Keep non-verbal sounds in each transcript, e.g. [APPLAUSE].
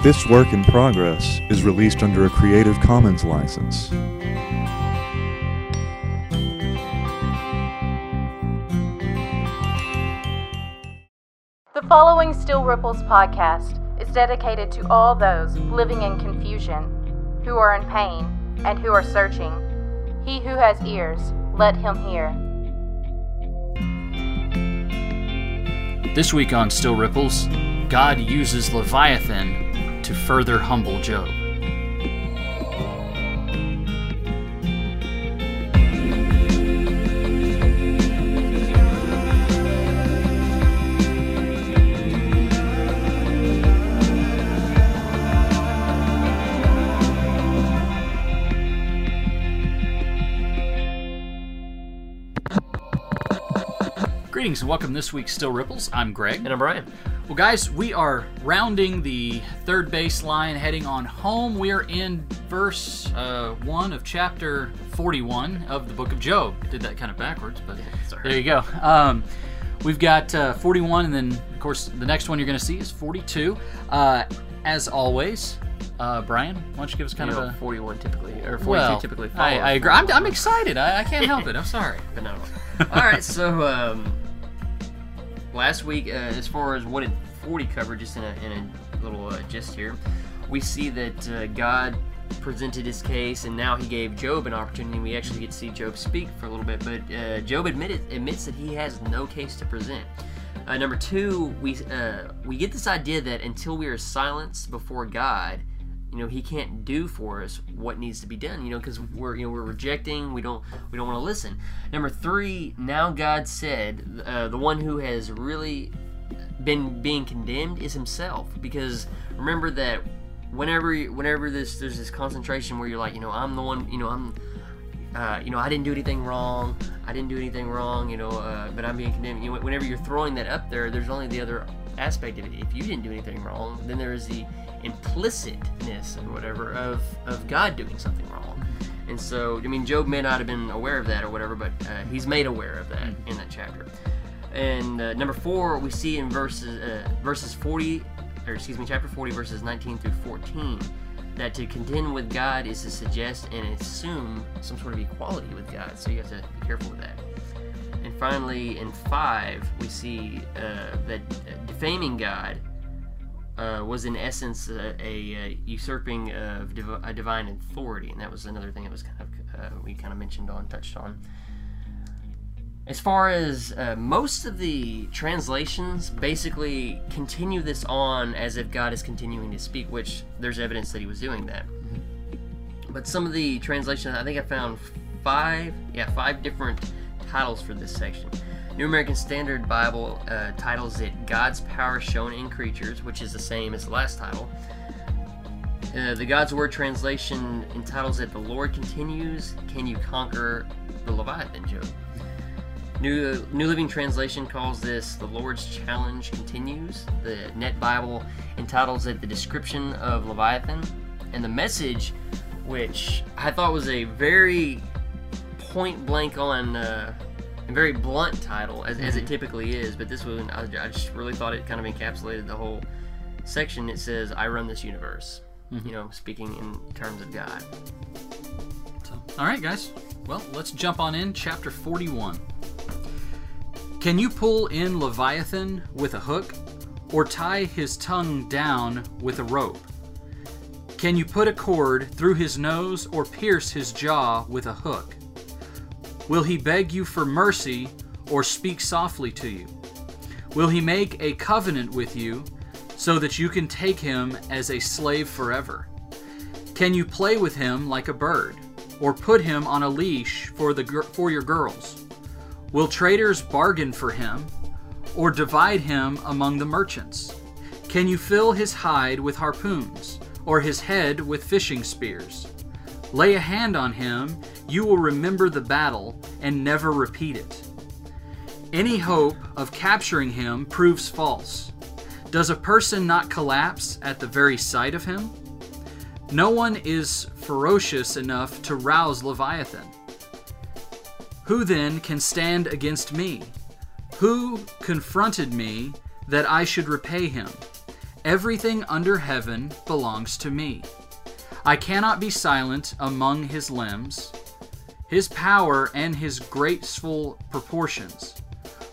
This work in progress is released under a Creative Commons license. The following Still Ripples podcast is dedicated to all those living in confusion, who are in pain, and who are searching. He who has ears, let him hear. This week on Still Ripples, God uses Leviathan to further humble Job. Greetings and welcome to this week's Still Ripples. I'm Greg. And I'm Brian. Well, guys, we are rounding the third baseline, heading on home. We are in verse uh, 1 of chapter 41 of the book of Job. Did that kind of backwards, but Sorry. there you go. Um, we've got uh, 41, and then, of course, the next one you're going to see is 42. Uh, as always, uh, Brian, why don't you give us kind You of know, a. 41 typically, or 42 Well, typically. I, I agree. I'm, I'm excited. I, I can't help it. I'm sorry. [LAUGHS] But no. All right, so um, last week, uh, as far as what did 40 cover, just in a, in a little uh, gist here, we see that uh, God presented his case, and now he gave Job an opportunity. We actually get to see Job speak for a little bit, but uh, Job admitted admits that he has no case to present. Uh, number two, we uh, we get this idea that until we are silenced before God, you know, He can't do for us what needs to be done. You know, because we're you know we're rejecting, we don't we don't want to listen. Number three, now God said, uh, the one who has really been being condemned is Himself, because remember that whenever whenever this there's this concentration where you're like, you know, I'm the one, you know, I'm uh, you know, I didn't do anything wrong. I didn't do anything wrong, you know, uh, but I'm being condemned. You know, whenever you're throwing that up there, there's only the other aspect of it. If you didn't do anything wrong, then there is the implicitness or whatever of, of God doing something wrong. And so, I mean, Job may not have been aware of that or whatever, but uh, he's made aware of that in that chapter. And uh, number four, we see in verses uh, verses 40, or excuse me, chapter 40, verses 19 through 14, that to contend with God is to suggest and assume some sort of equality with God. So you have to be careful with that. And finally, in five, we see uh, that uh, defaming God uh, was in essence a, a, a usurping of div- a divine authority, and that was another thing that was kind of uh, we kind of mentioned on, touched on. As far as uh, most of the translations basically continue this on as if God is continuing to speak, which there's evidence that he was doing that. But some of the translations, I think I found five, yeah, five different titles for this section. New American Standard Bible uh, titles it God's Power Shown in Creatures, which is the same as the last title. Uh, the God's Word translation entitles it The Lord Continues, Can You Conquer the Leviathan, Job? New, New Living Translation calls this The Lord's Challenge Continues. The Net Bible entitles it The Description of Leviathan. And the message, which I thought was a very point blank on, uh, a very blunt title, as, as it mm-hmm. typically is, but this one, I, I just really thought it kind of encapsulated the whole section. It says, I run this universe. Mm-hmm. You know, speaking in terms of God. So, all right, guys. Well, let's jump on in. Chapter 41. Can you pull in Leviathan with a hook, or tie his tongue down with a rope? Can you put a cord through his nose, or pierce his jaw with a hook? Will he beg you for mercy, or speak softly to you? Will he make a covenant with you, so that you can take him as a slave forever? Can you play with him like a bird, or put him on a leash for the for your girls? Will traders bargain for him, or divide him among the merchants? Can you fill his hide with harpoons, or his head with fishing spears? Lay a hand on him, you will remember the battle and never repeat it. Any hope of capturing him proves false. Does a person not collapse at the very sight of him? No one is ferocious enough to rouse Leviathan. Who then can stand against me? Who confronted me that I should repay him? Everything under heaven belongs to me. I cannot be silent among his limbs, his power, and his graceful proportions.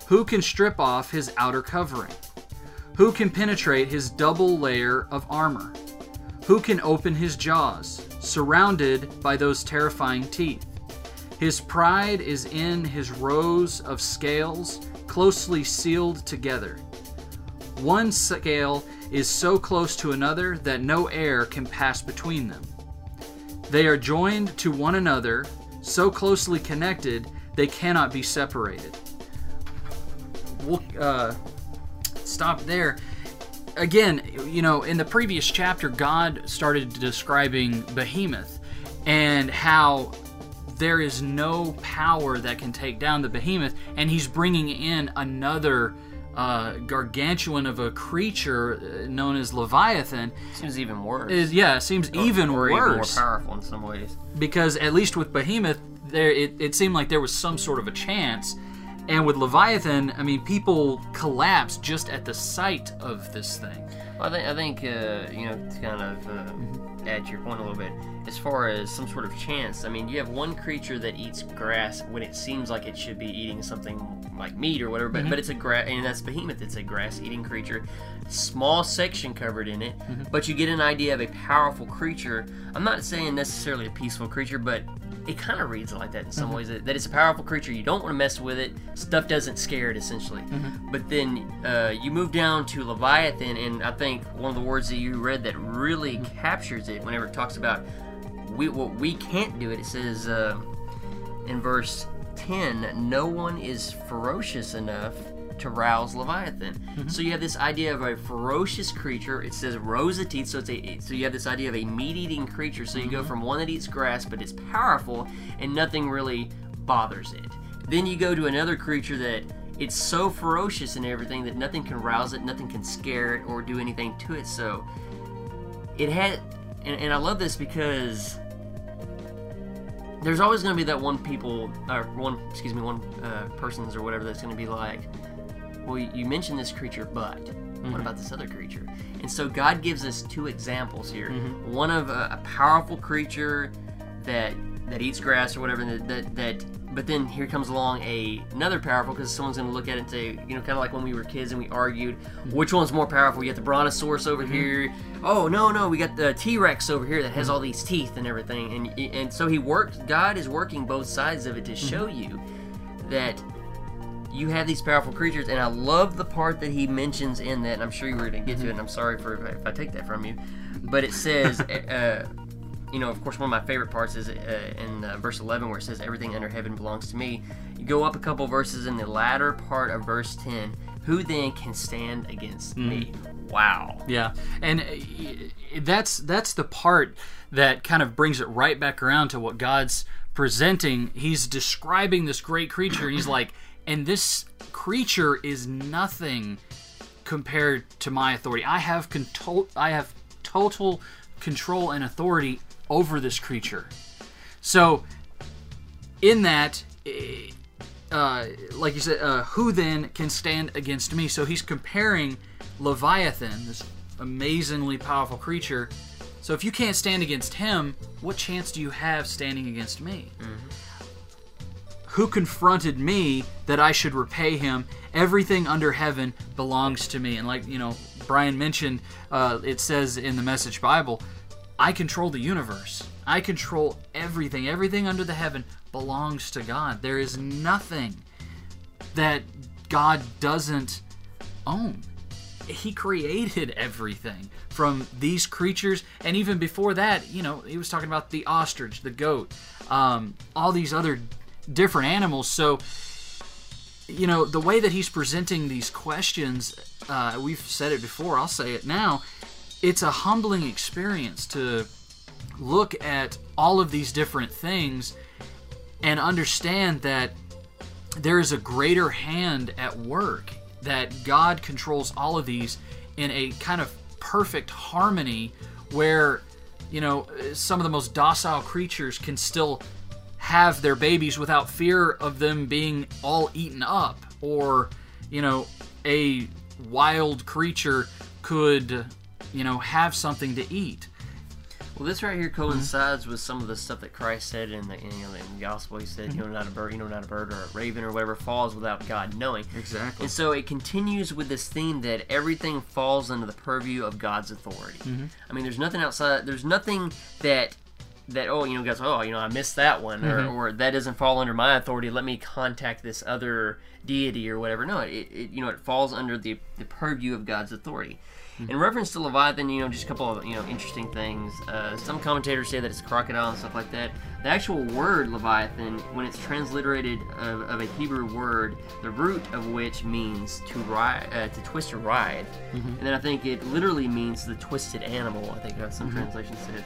Who can strip off his outer covering? Who can penetrate his double layer of armor? Who can open his jaws, surrounded by those terrifying teeth? His pride is in his rows of scales, closely sealed together. One scale is so close to another that no air can pass between them. They are joined to one another, so closely connected they cannot be separated. We'll uh, stop there. Again, you know, in the previous chapter, God started describing Behemoth and how there is no power that can take down the behemoth, and he's bringing in another uh, gargantuan of a creature uh, known as Leviathan. Seems even worse. Is yeah, seems even or worse Even more powerful in some ways. because at least with Behemoth, there it, it seemed like there was some sort of a chance, and with Leviathan, I mean, people collapsed just at the sight of this thing. Well, I think, I think uh, you know, to kind of uh, add to your point a little bit, as far as some sort of chance, I mean, you have one creature that eats grass when it seems like it should be eating something like meat or whatever, but, mm-hmm. but it's a grass, and that's behemoth. It's a grass-eating creature, small section covered in it, mm-hmm. but you get an idea of a powerful creature. I'm not saying necessarily a peaceful creature, but it kind of reads like that in some mm-hmm. ways. That, that it's a powerful creature. You don't want to mess with it. Stuff doesn't scare it essentially. But then uh, you move down to Leviathan, and I think one of the words that you read that really captures it whenever it talks about we what we can't do it. It says uh, in verse 10, no one is ferocious enough to rouse Leviathan. So you have this idea of a ferocious creature. It says rows of teeth, so it's a so you have this idea of a meat-eating creature. So you go from one that eats grass but it's powerful and nothing really bothers it. Then you go to another creature that it's so ferocious and everything that nothing can rouse it, nothing can scare it or do anything to it. So it had, and, and I love this because there's always going to be that one people or one excuse me one uh, persons or whatever that's going to be like well you mentioned this creature but what about this other creature? And so god gives us two examples here. One of a, a powerful creature that that eats grass or whatever that that, that but then here comes along a another powerful because someone's going to look at it and say you know kind of like when we were kids and we argued mm-hmm. which one's more powerful? You got the brontosaurus over mm-hmm. here. Oh no no we got the t-rex over here that has all these teeth and everything. And and so he worked god is working both sides of it to mm-hmm. show you that you have these powerful creatures. And i love the part that he mentions in that and i'm sure you were going to get to it and i'm sorry for if I, if I take that from you but it says [LAUGHS] uh, you know, of course, one of my favorite parts is uh, in uh, verse 11 where it says, Everything under heaven belongs to me. You go up a couple verses in the latter part of verse 10. Who then can stand against me? Wow. Yeah, and uh, that's that's the part that kind of brings it right back around to what God's presenting. He's describing this great creature, and he's like, and this creature is nothing compared to my authority. I have control. I have total control and authority over this creature. So, in that, eh, uh, like you said, uh, who then can stand against me? So he's comparing Leviathan, this amazingly powerful creature. So if you can't stand against him, what chance do you have standing against me? Who confronted me that I should repay him? Everything under heaven belongs to me. And like you know, Brian mentioned, uh, it says in the Message Bible, I control the universe. I control everything. Everything under the heaven belongs to God. There is nothing that God doesn't own. He created everything from these creatures, and even before that, you know, he was talking about the ostrich, the goat, um, all these other different animals. So, you know, the way that he's presenting these questions, uh, we've said it before, I'll say it now. It's a humbling experience to look at all of these different things and understand that there is a greater hand at work, that God controls all of these in a kind of perfect harmony where, you know, some of the most docile creatures can still have their babies without fear of them being all eaten up. Or, you know, a wild creature could, you know, have something to eat. Well, this right here mm-hmm. coincides with some of the stuff that Christ said in the, in, you know, in the gospel. He said, "You know, mm-hmm. not a bird, you know, not a bird or a raven or whatever falls without God knowing." Exactly. And so it continues with this theme that everything falls under the purview of God's authority. Mm-hmm. I mean, there's nothing outside. There's nothing that that oh, you know, guys, oh, you know, I missed that one, or, or that doesn't fall under my authority. Let me contact this other deity or whatever. No, it, it you know, it falls under the the purview of God's authority. In reference to Leviathan, you know, just a couple of you know interesting things. Uh, some commentators say that it's a crocodile and stuff like that. The actual word Leviathan, when it's transliterated of, of a Hebrew word, the root of which means to ride, uh, to twist or ride, and then I think it literally means the twisted animal. I think uh, some translations said.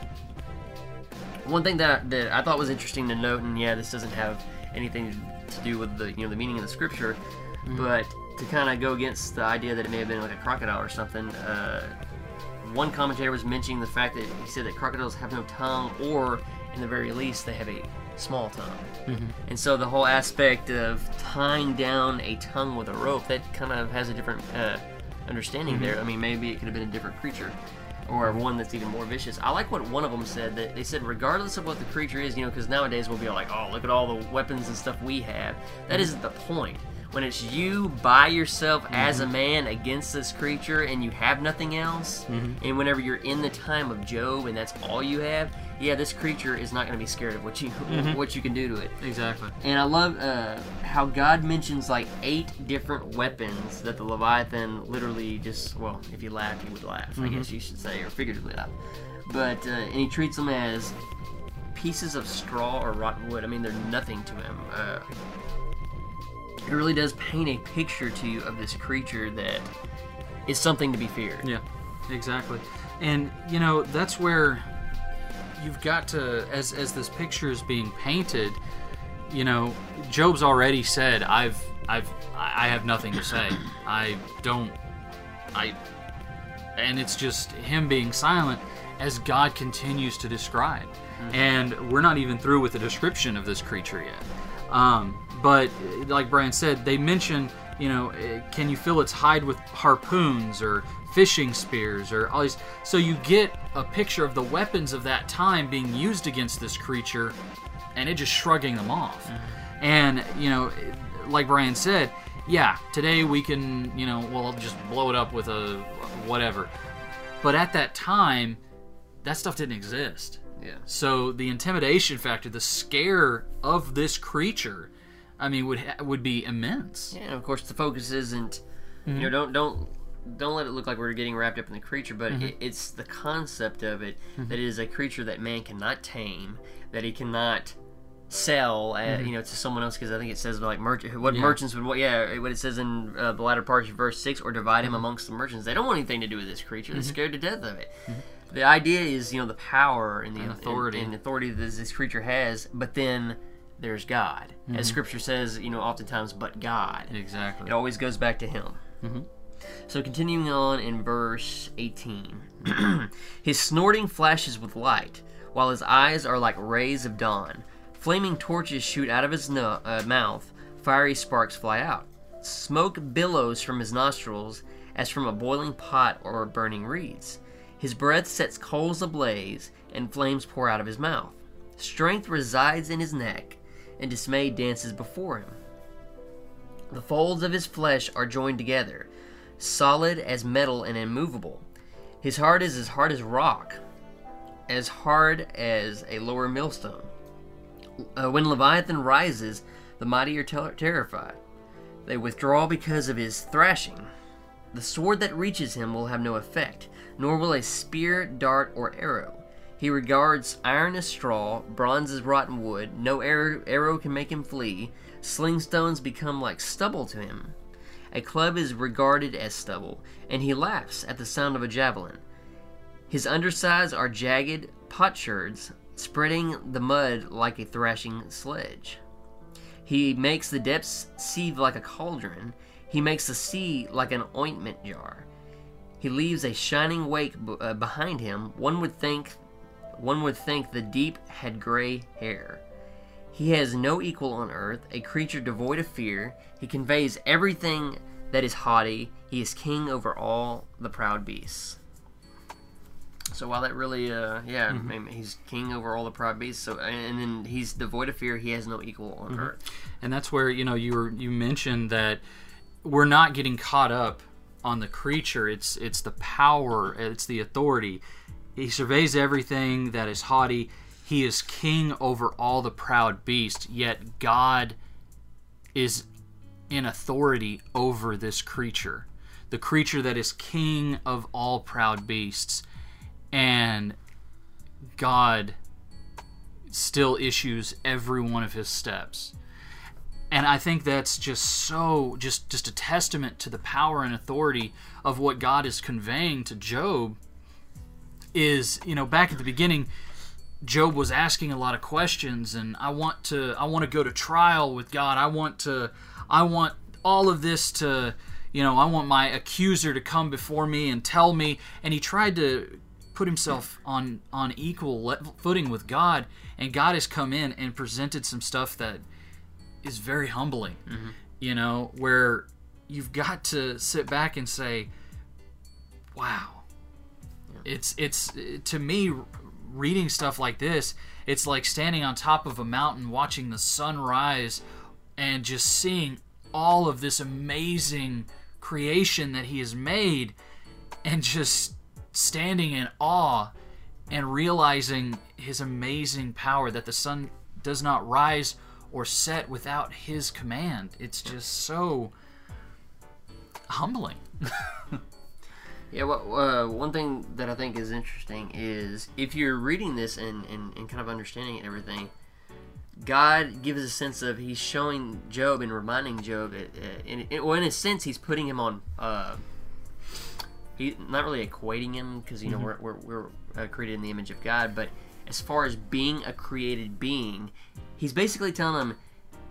One thing that I, that I thought was interesting to note, and yeah, this doesn't have anything to do with the you know the meaning of the scripture, but to kind of go against the idea that it may have been like a crocodile or something. Uh, one commentator was mentioning the fact that he said that crocodiles have no tongue, or in the very least, they have a small tongue. And so the whole aspect of tying down a tongue with a rope that kind of has a different uh, understanding there. I mean, maybe it could have been a different creature. Or one that's even more vicious. I like what one of them said. That they said, regardless of what the creature is, you know, because nowadays we'll be like, oh, look at all the weapons and stuff we have. That isn't the point. When it's you by yourself as a man against this creature and you have nothing else, and whenever you're in the time of Job and that's all you have, yeah, this creature is not going to be scared of what you [LAUGHS] what you can do to it. Exactly. And I love uh, how God mentions like eight different weapons that the Leviathan literally just, well, if you laugh, you would laugh, I guess you should say, or figuratively laugh. But, uh, and he treats them as pieces of straw or rotten wood. I mean, they're nothing to him. Uh, it really does paint a picture to you of this creature that is something to be feared. Yeah, exactly. And you know that's where you've got to, as as this picture is being painted, you know, Job's already said, "I've, I've, I have nothing to say. [COUGHS] I don't, I," and it's just him being silent as God continues to describe. And we're not even through with the description of this creature yet. Um, but like Brian said, they mention, you know, eh, can you fill its hide with harpoons or fishing spears or all these? So you get a picture of the weapons of that time being used against this creature, and it just shrugging them off. And you know, like Brian said, yeah, today we can, you know, well, just blow it up with a whatever. But at that time, that stuff didn't exist. Yeah. So the intimidation factor, the scare of this creature, I mean, would ha- would be immense. Yeah, of course the focus isn't you know mm-hmm. don't don't don't let it look like we're getting wrapped up in the creature, but mm-hmm. it, it's the concept of it mm-hmm. that it is a creature that man cannot tame, that he cannot sell, uh, you know, to someone else. Because I think it says like merchant, what Yeah. merchants would, what yeah, what it says in uh, the latter part of verse six, or divide him amongst the merchants. They don't want anything to do with this creature. They're scared to death of it. The idea is, you know, the power and the And authority. and, and authority that this creature has, but then there's God, as Scripture says, you know, oftentimes, but God. Exactly. It always goes back to him. So continuing on in verse 18, [CLEARS THROAT] his snorting flashes with light, while his eyes are like rays of dawn. Flaming torches shoot out of his no- uh, mouth, fiery sparks fly out. Smoke billows from his nostrils as from a boiling pot or burning reeds. His breath sets coals ablaze, and flames pour out of his mouth. Strength resides in his neck, and dismay dances before him. The folds of his flesh are joined together, solid as metal and immovable. His heart is as hard as rock, as hard as a lower millstone. Uh, when Leviathan rises, the mighty are ter- terrified. They withdraw because of his thrashing. The sword that reaches him will have no effect, nor will a spear, dart, or arrow. He regards iron as straw, bronze as rotten wood. No arrow, arrow can make him flee. Sling stones become like stubble to him. A club is regarded as stubble, and he laughs at the sound of a javelin. His undersides are jagged potsherds, spreading the mud like a thrashing sledge. He makes the depths seethe like a cauldron. He makes the sea like an ointment jar. He leaves a shining wake b- uh, behind him. One would think, one would think the deep had gray hair. He has no equal on earth, a creature devoid of fear. He conveys everything that is haughty. He is king over all the proud beasts. So while that really, uh, yeah, I mean, he's king over all the proud beasts. So and then he's devoid of fear. He has no equal on earth. and that's where you know you were you mentioned that we're not getting caught up on the creature it's it's the power it's the authority he surveys everything that is haughty. He is king over all the proud beasts yet god is in authority over this creature the creature that is king of all proud beasts. And god still issues every one of his steps. And i think that's just so just just a testament to the power and authority of what god is conveying to job is you know back at the beginning job was asking a lot of questions and i want to i want to go to trial with god i want to i want all of this to you know i want my accuser to come before me and tell me and he tried to put himself on on equal footing with god and god has come in and presented some stuff that is very humbling. Mm-hmm. You know, where you've got to sit back and say, "Wow." It's it's to me reading stuff like this, it's like standing on top of a mountain watching the sun rise and just seeing all of this amazing creation that he has made and just standing in awe and realizing his amazing power that the sun does not rise or set without his command. It's just so humbling. [LAUGHS] Yeah, well, uh, one thing that I think is interesting is if you're reading this and, and, and kind of understanding it and everything, God gives a sense of He's showing Job and reminding Job, uh, uh, in, in, well, in a sense, He's putting him on. Uh, he not really equating him because you know we're we're, we're uh, created in the image of God, but as far as being a created being, He's basically telling him,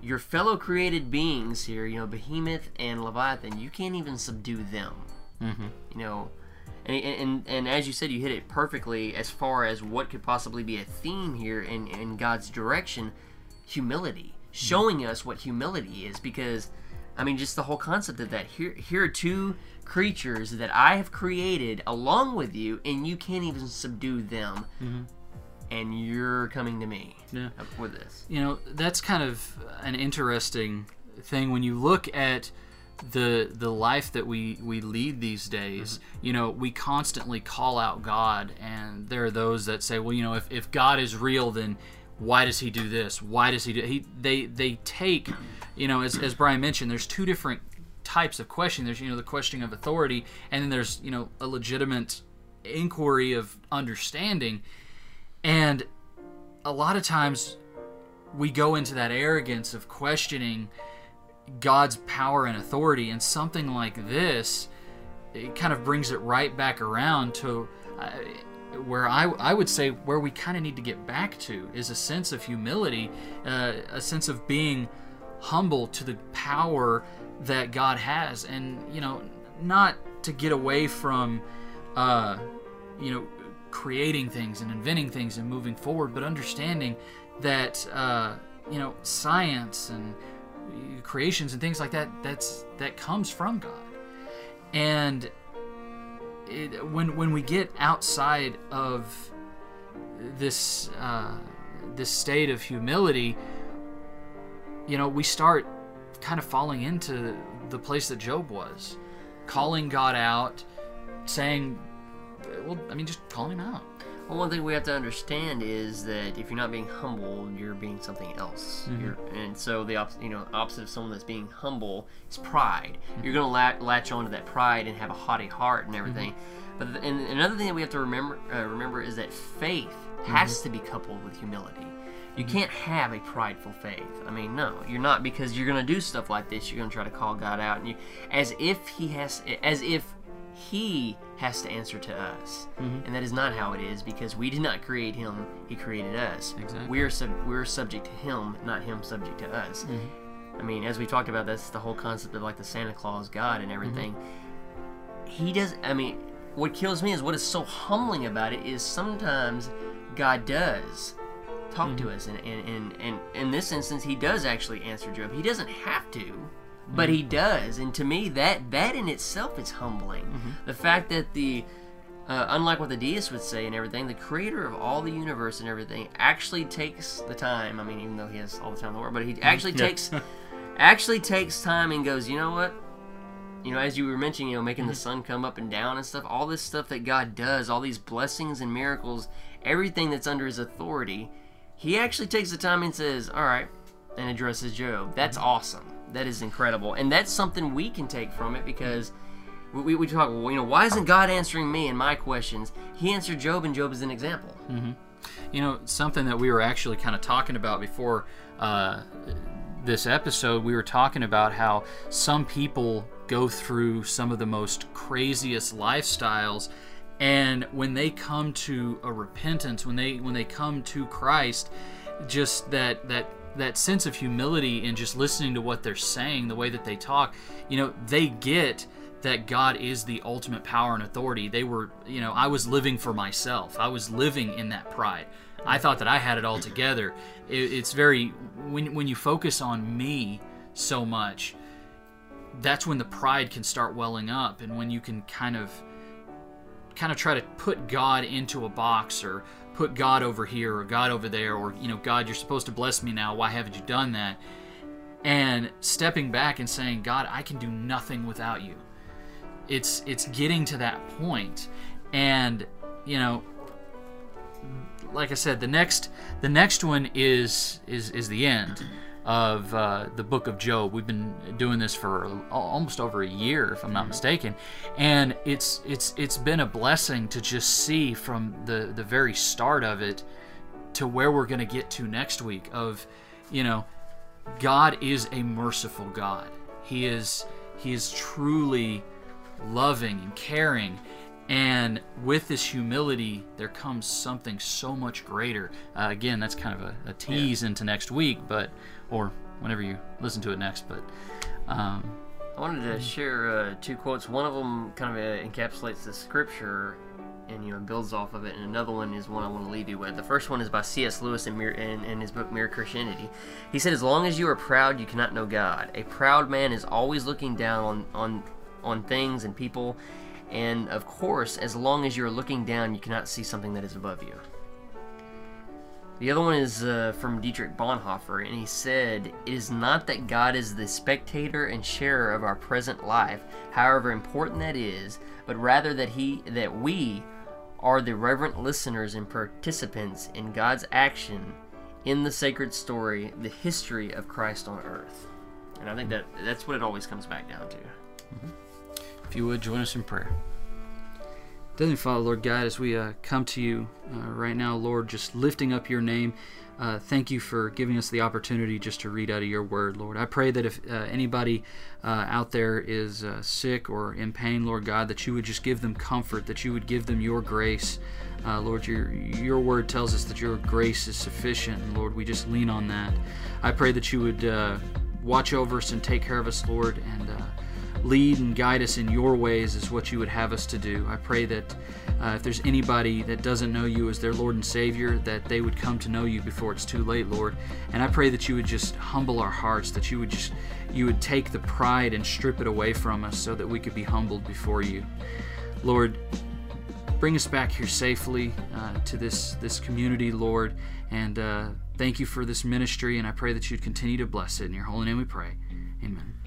your fellow created beings here, you know, Behemoth and Leviathan, you can't even subdue them you know and, and and as you said you hit it perfectly as far as what could possibly be a theme here in in god's direction humility. Mm-hmm. Showing us what humility is because i mean just the whole concept of that. Here here are two creatures that i have created along with you and you can't even subdue them. Mm-hmm. And you're coming to me Yeah. with this. You know that's kind of an interesting thing when you look at the the life that we we lead these days mm-hmm. you know we constantly call out god and there are those that say well you know if, if god is real then why does he do this? Why does he do he they they take you know as, as brian mentioned there's two different types of questioning there's you know the questioning of authority and then there's you know a legitimate inquiry of understanding. And a lot of times we go into that arrogance of questioning God's power and authority, and something like this, it kind of brings it right back around to uh, where I, I would say where we kind of need to get back to is a sense of humility, uh, a sense of being humble to the power that God has, and you know, not to get away from, uh, you know, creating things and inventing things and moving forward, but understanding that uh, you know science and creations and things like that that's that comes from God, and it, when when we get outside of this uh, this state of humility, you know, we start kind of falling into the place that Job was, calling God out, saying, "Well, I mean, just calling him out." Well, one thing we have to understand is that if you're not being humble, you're being something else. Mm-hmm. You're, and so the op- you know opposite of someone that's being humble is pride. Mm-hmm. You're going to la- latch onto that pride and have a haughty heart and everything. Mm-hmm. But th- and another thing that we have to remember uh, remember is that faith has to be coupled with humility. You can't have a prideful faith. I mean, no, you're not because you're going to do stuff like this. You're going to try to call God out, and you as if He has, as if He has to answer to us, mm-hmm. and that is not how it is because we did not create Him; He created us. Exactly. We're sub- we're subject to Him, not Him subject to us. Mm-hmm. I mean, as we talked about, that's the whole concept of like the Santa Claus God and everything. Mm-hmm. He does. I mean, what kills me is what is so humbling about it is sometimes God does talk to us, and and, and and in this instance, He does actually answer Job. He doesn't have to, but he mm-hmm. does, and to me, that that in itself is humbling. Mm-hmm. The fact that the uh, unlike what the deists would say and everything, the creator of all the universe and everything actually takes the time. I mean, even though he has all the time in the world, but he mm-hmm. actually Yeah. takes [LAUGHS] actually takes time and goes, you know what? You know, as you were mentioning, you know, making the sun come up and down and stuff, all this stuff that God does, all these blessings and miracles, everything that's under his authority, he actually takes the time and says, All right, and addresses Job. That's awesome. That is incredible. And that's something we can take from it because we, we, talk, well, you know, why isn't God answering me and my questions? He answered Job, and Job is an example. You know, something that we were actually kind of talking about before uh, this episode, we were talking about how some people go through some of the most craziest lifestyles and when they come to a repentance when they when they come to Christ just that that that sense of humility and just listening to what they're saying the way that they talk you know they get that God is the ultimate power and authority. They were, you know, I was living for myself. I was living in that pride. I thought that I had it all together. It, it's very when when you focus on me so much, that's when the pride can start welling up, and when you can kind of kind of try to put God into a box or put God over here or God over there or you know God you're supposed to bless me now. Why haven't you done that? And stepping back and saying God I can do nothing without you. It's it's getting to that point. And you know like i said the next the next one is is is the end of uh, the book of job. We've been doing this for almost over a year if i'm not mistaken. And it's it's it's been a blessing to just see from the the very start of it to where we're going to get to next week of you know God is a merciful God. He is he is truly loving and caring and with this humility there comes something so much greater. Uh, again, that's kind of a, a tease into next week, but or whenever you listen to it next, but um, I wanted to share uh, two quotes. One of them kind of uh, encapsulates the scripture and you know builds off of it, and another one is one I want to leave you with. The first one is by C.S. Lewis in, Mere, in, in his book Mere Christianity. He said, "As long as you are proud, you cannot know God. A proud man is always looking down on on on things and people, and of course, as long as you are looking down, you cannot see something that is above you." The other one is uh, from Dietrich Bonhoeffer, and he said, It is not that God is the spectator and sharer of our present life, however important that is, but rather that he that we are the reverent listeners and participants in God's action in the sacred story, the history of Christ on earth. And I think that that's what it always comes back down to. If you would join us in prayer. Heavenly Father, Lord God, as we uh, come to you uh, right now, Lord, just lifting up your name, uh, thank you for giving us the opportunity just to read out of your word, Lord. I pray that if uh, anybody uh, out there is uh, sick or in pain, Lord God, that you would just give them comfort, that you would give them your grace. Lord, your, your word tells us that your grace is sufficient, and Lord, we just lean on that. I pray that you would watch over us and take care of us, Lord, and lead and guide us in your ways is what you would have us to do. I pray that uh, if there's anybody that doesn't know you as their Lord and Savior, that they would come to know you before it's too late, Lord. And I pray that you would just humble our hearts, that you would just you would take the pride and strip it away from us so that we could be humbled before you. Lord, bring us back here safely uh, to this this community, Lord, and uh, thank you for this ministry. And I pray that you'd continue to bless it. In your holy name we pray. Amen.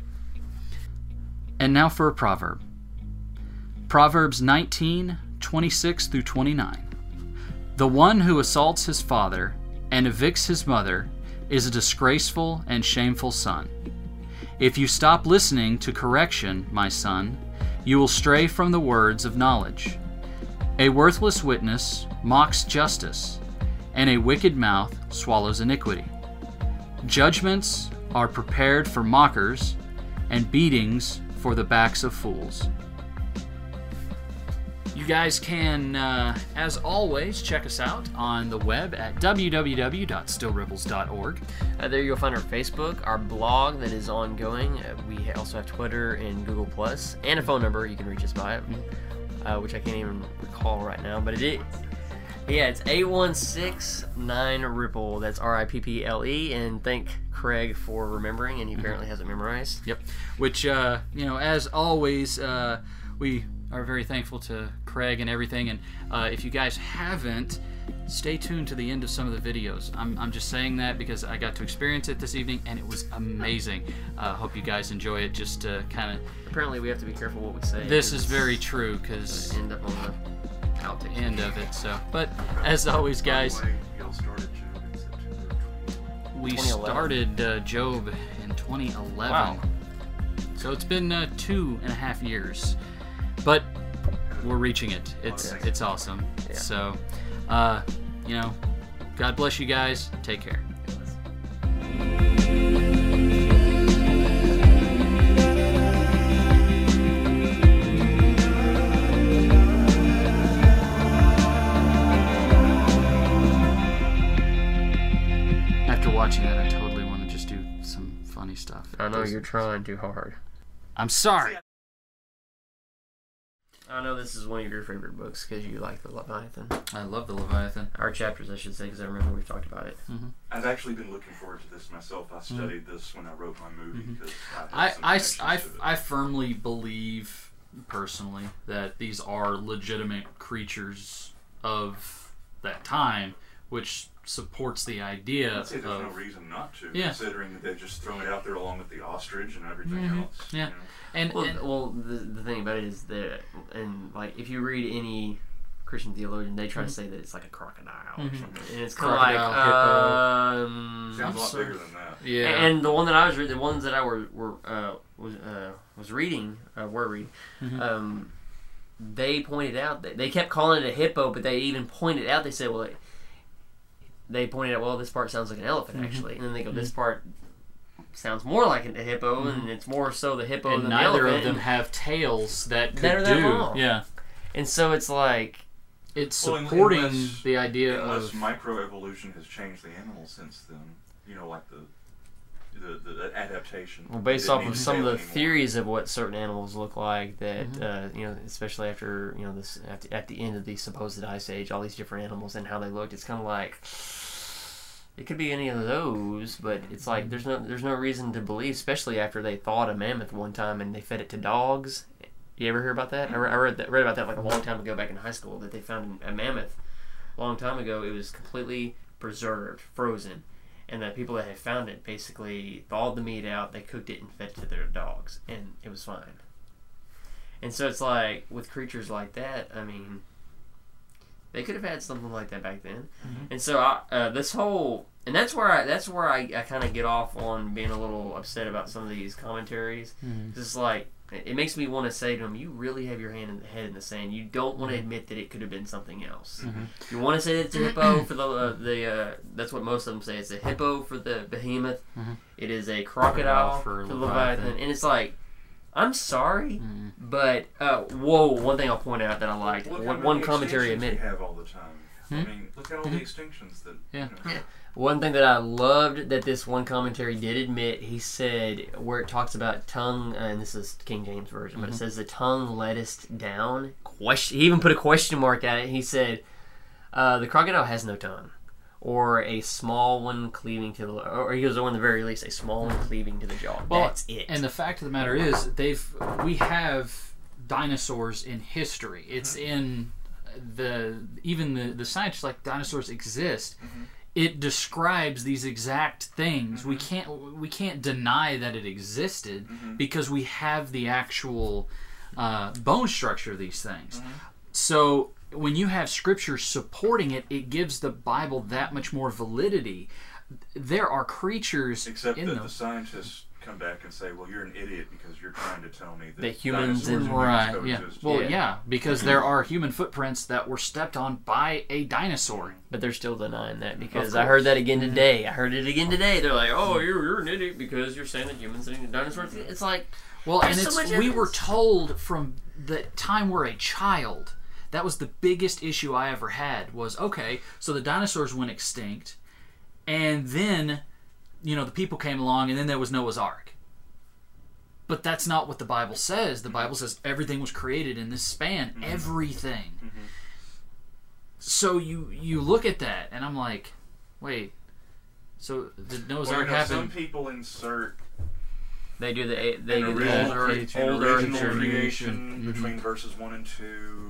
And now for a proverb. Proverbs 19, 26 through 29. The one who assaults his father and evicts his mother is a disgraceful and shameful son. If you stop listening to correction, my son, you will stray from the words of knowledge. A worthless witness mocks justice, and a wicked mouth swallows iniquity. Judgments are prepared for mockers, and beatings for the backs of fools. You guys can, uh, as always, check us out on the web at www.stillripples.org. Uh, there you'll find our Facebook, our blog that is ongoing. Uh, we also have Twitter and Google Plus, and a phone number you can reach us by, uh, which I can't even recall right now. But it is, Yeah, it's eight one six nine Ripple. That's R I P P L E. And thank Craig for remembering, and he apparently has it memorized. Yep. Which, uh, you know, as always, uh, we are very thankful to Craig and everything. And uh, if you guys haven't, stay tuned to the end of some of the videos. I'm, I'm just saying that because I got to experience it this evening and it was amazing. Uh, hope you guys enjoy it. Just uh, kind of. Apparently, we have to be careful what we say. This is very true because End up on the outtake. end of it. So, but as always, guys, By the way, y'all started Job in September of 2020. we started uh, Job in 2011. Wow. So it's been uh, two and a half years, but we're reaching it. It's it's awesome. Yeah. So, uh, you know, God bless you guys. Take care. I know you're trying too hard. I'm sorry. I know this is one of your favorite books because you like the Leviathan. I love the Leviathan. Our chapters, I should say, because I remember we've talked about it. Mm-hmm. I've actually been looking forward to this myself. I mm-hmm. studied this when I wrote my movie mm-hmm. because I, I, some I, connections I, to. I firmly believe, personally, that these are legitimate creatures of that time, which supports the idea I'd say there's no of. reason not to, Yeah. considering that they've just thrown it out there along with the ostrich and everything Mhm. else. Yeah. you know. And, Well, and well, the, the thing about it is that, and like, if you read any Christian theologian, they try to say that it's like a crocodile or Mhm. something, and it's kind of like, Crocodile, um, Sounds a lot bigger than that. yeah. And the one that I was reading, the ones that I were, were uh, was uh, was reading, uh, were reading, Mhm. um, they pointed out that they kept calling it a hippo, but they even pointed out they said, well, it, they pointed out, well, this part sounds like an elephant Mhm. actually, and then they go, this part sounds more like a hippo, and it's more so the hippo and than neither the of them have tails that could That are that do. long. Yeah. and so it's like, It's Well, un- supporting unless- the idea Unless of. microevolution has changed the animal since then, you know, like the the, the adaptation. well, based off of some of the anymore. theories of what certain animals look like, that Mhm. uh, you know, especially after you know this at the, at the end of the supposed ice age, all these different animals and how they looked, it's kind of like it could be any of those, but it's like there's no there's no reason to believe, especially after they thawed a mammoth one time and they fed it to dogs. You ever hear about that? I, re- I read that, read about that like a long time ago back in high school that they found a mammoth a long time ago. It was completely preserved, frozen, and the people that had found it basically thawed the meat out, they cooked it and fed it to their dogs, and it was fine. And so it's like with creatures like that, I mean, they could have had something like that back then. Mhm. And so I, uh, this whole, and that's where I, that's where I, I kind of get off on being a little upset about some of these commentaries. Mhm. It's like it it makes me want to say to them, "You really have your hand in the head in the sand. You don't want to admit that it could have been something else. Mhm. You want to say that it's a hippo for the uh, the uh, that's what most of them say. It's a hippo for the behemoth. Mhm. It is a crocodile, Crocodile for for the Leviathan. leviathan. And it's like, I'm sorry, Mhm. but uh, whoa! One thing I'll point out that I liked. Look how One, commentary extinctions admitted. we have all the time. I Hmm? mean, look at all the extinctions that. Yeah. You know, One thing that I loved that this one commentary did admit, he said where it talks about tongue, and this is King James version, but it says the tongue lettest down. Question. He even put a question mark at it. He said, uh, "The crocodile has no tongue, or a small one cleaving to the, or he goes, or in the very least, a small one cleaving to the jaw. Well, That's it." And the fact of the matter is, they've we have dinosaurs in history. It's in the even the the scientists like dinosaurs exist. Mm-hmm. It describes these exact things. We mm-hmm. can't we can't deny that it existed mm-hmm. because we have the actual uh, bone structure of these things. So when you have scripture supporting it, it gives the Bible that much more validity. There are creatures Except that them. the scientists come back and say, "Well, you're an idiot because you're trying to tell me that, That humans dinosaurs and- uh, humans Right. Yeah. coexist." Well, Yeah. yeah. because there are human footprints that were stepped on by a dinosaur. But they're still denying that because I heard that again today. I heard it again today. They're like, "Oh, hmm. you're, you're an idiot because you're saying that humans and dinosaurs." It's like, Well, and There's so it's much we were told from the time we're a child. That was the biggest issue I ever had. Was okay, so the dinosaurs went extinct, and then, you know, the people came along, and then there was Noah's Ark. But that's not what the Bible says. The Bible says everything was created in this span. Everything. so you you look at that, and I'm like, wait. So did Noah's Well, you Ark know, some people insert They do the they do the original, older creation, older original creation. creation between verses one and 2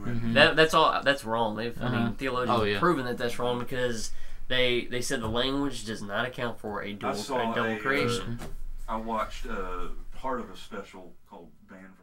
and Mhm. That that's all. That's wrong. They've, I Uh-huh. mean, theologians Oh, have proven that that's wrong because they they said the language does not account for a dual a double a, uh, creation. I watched uh, part of a special called "Banned from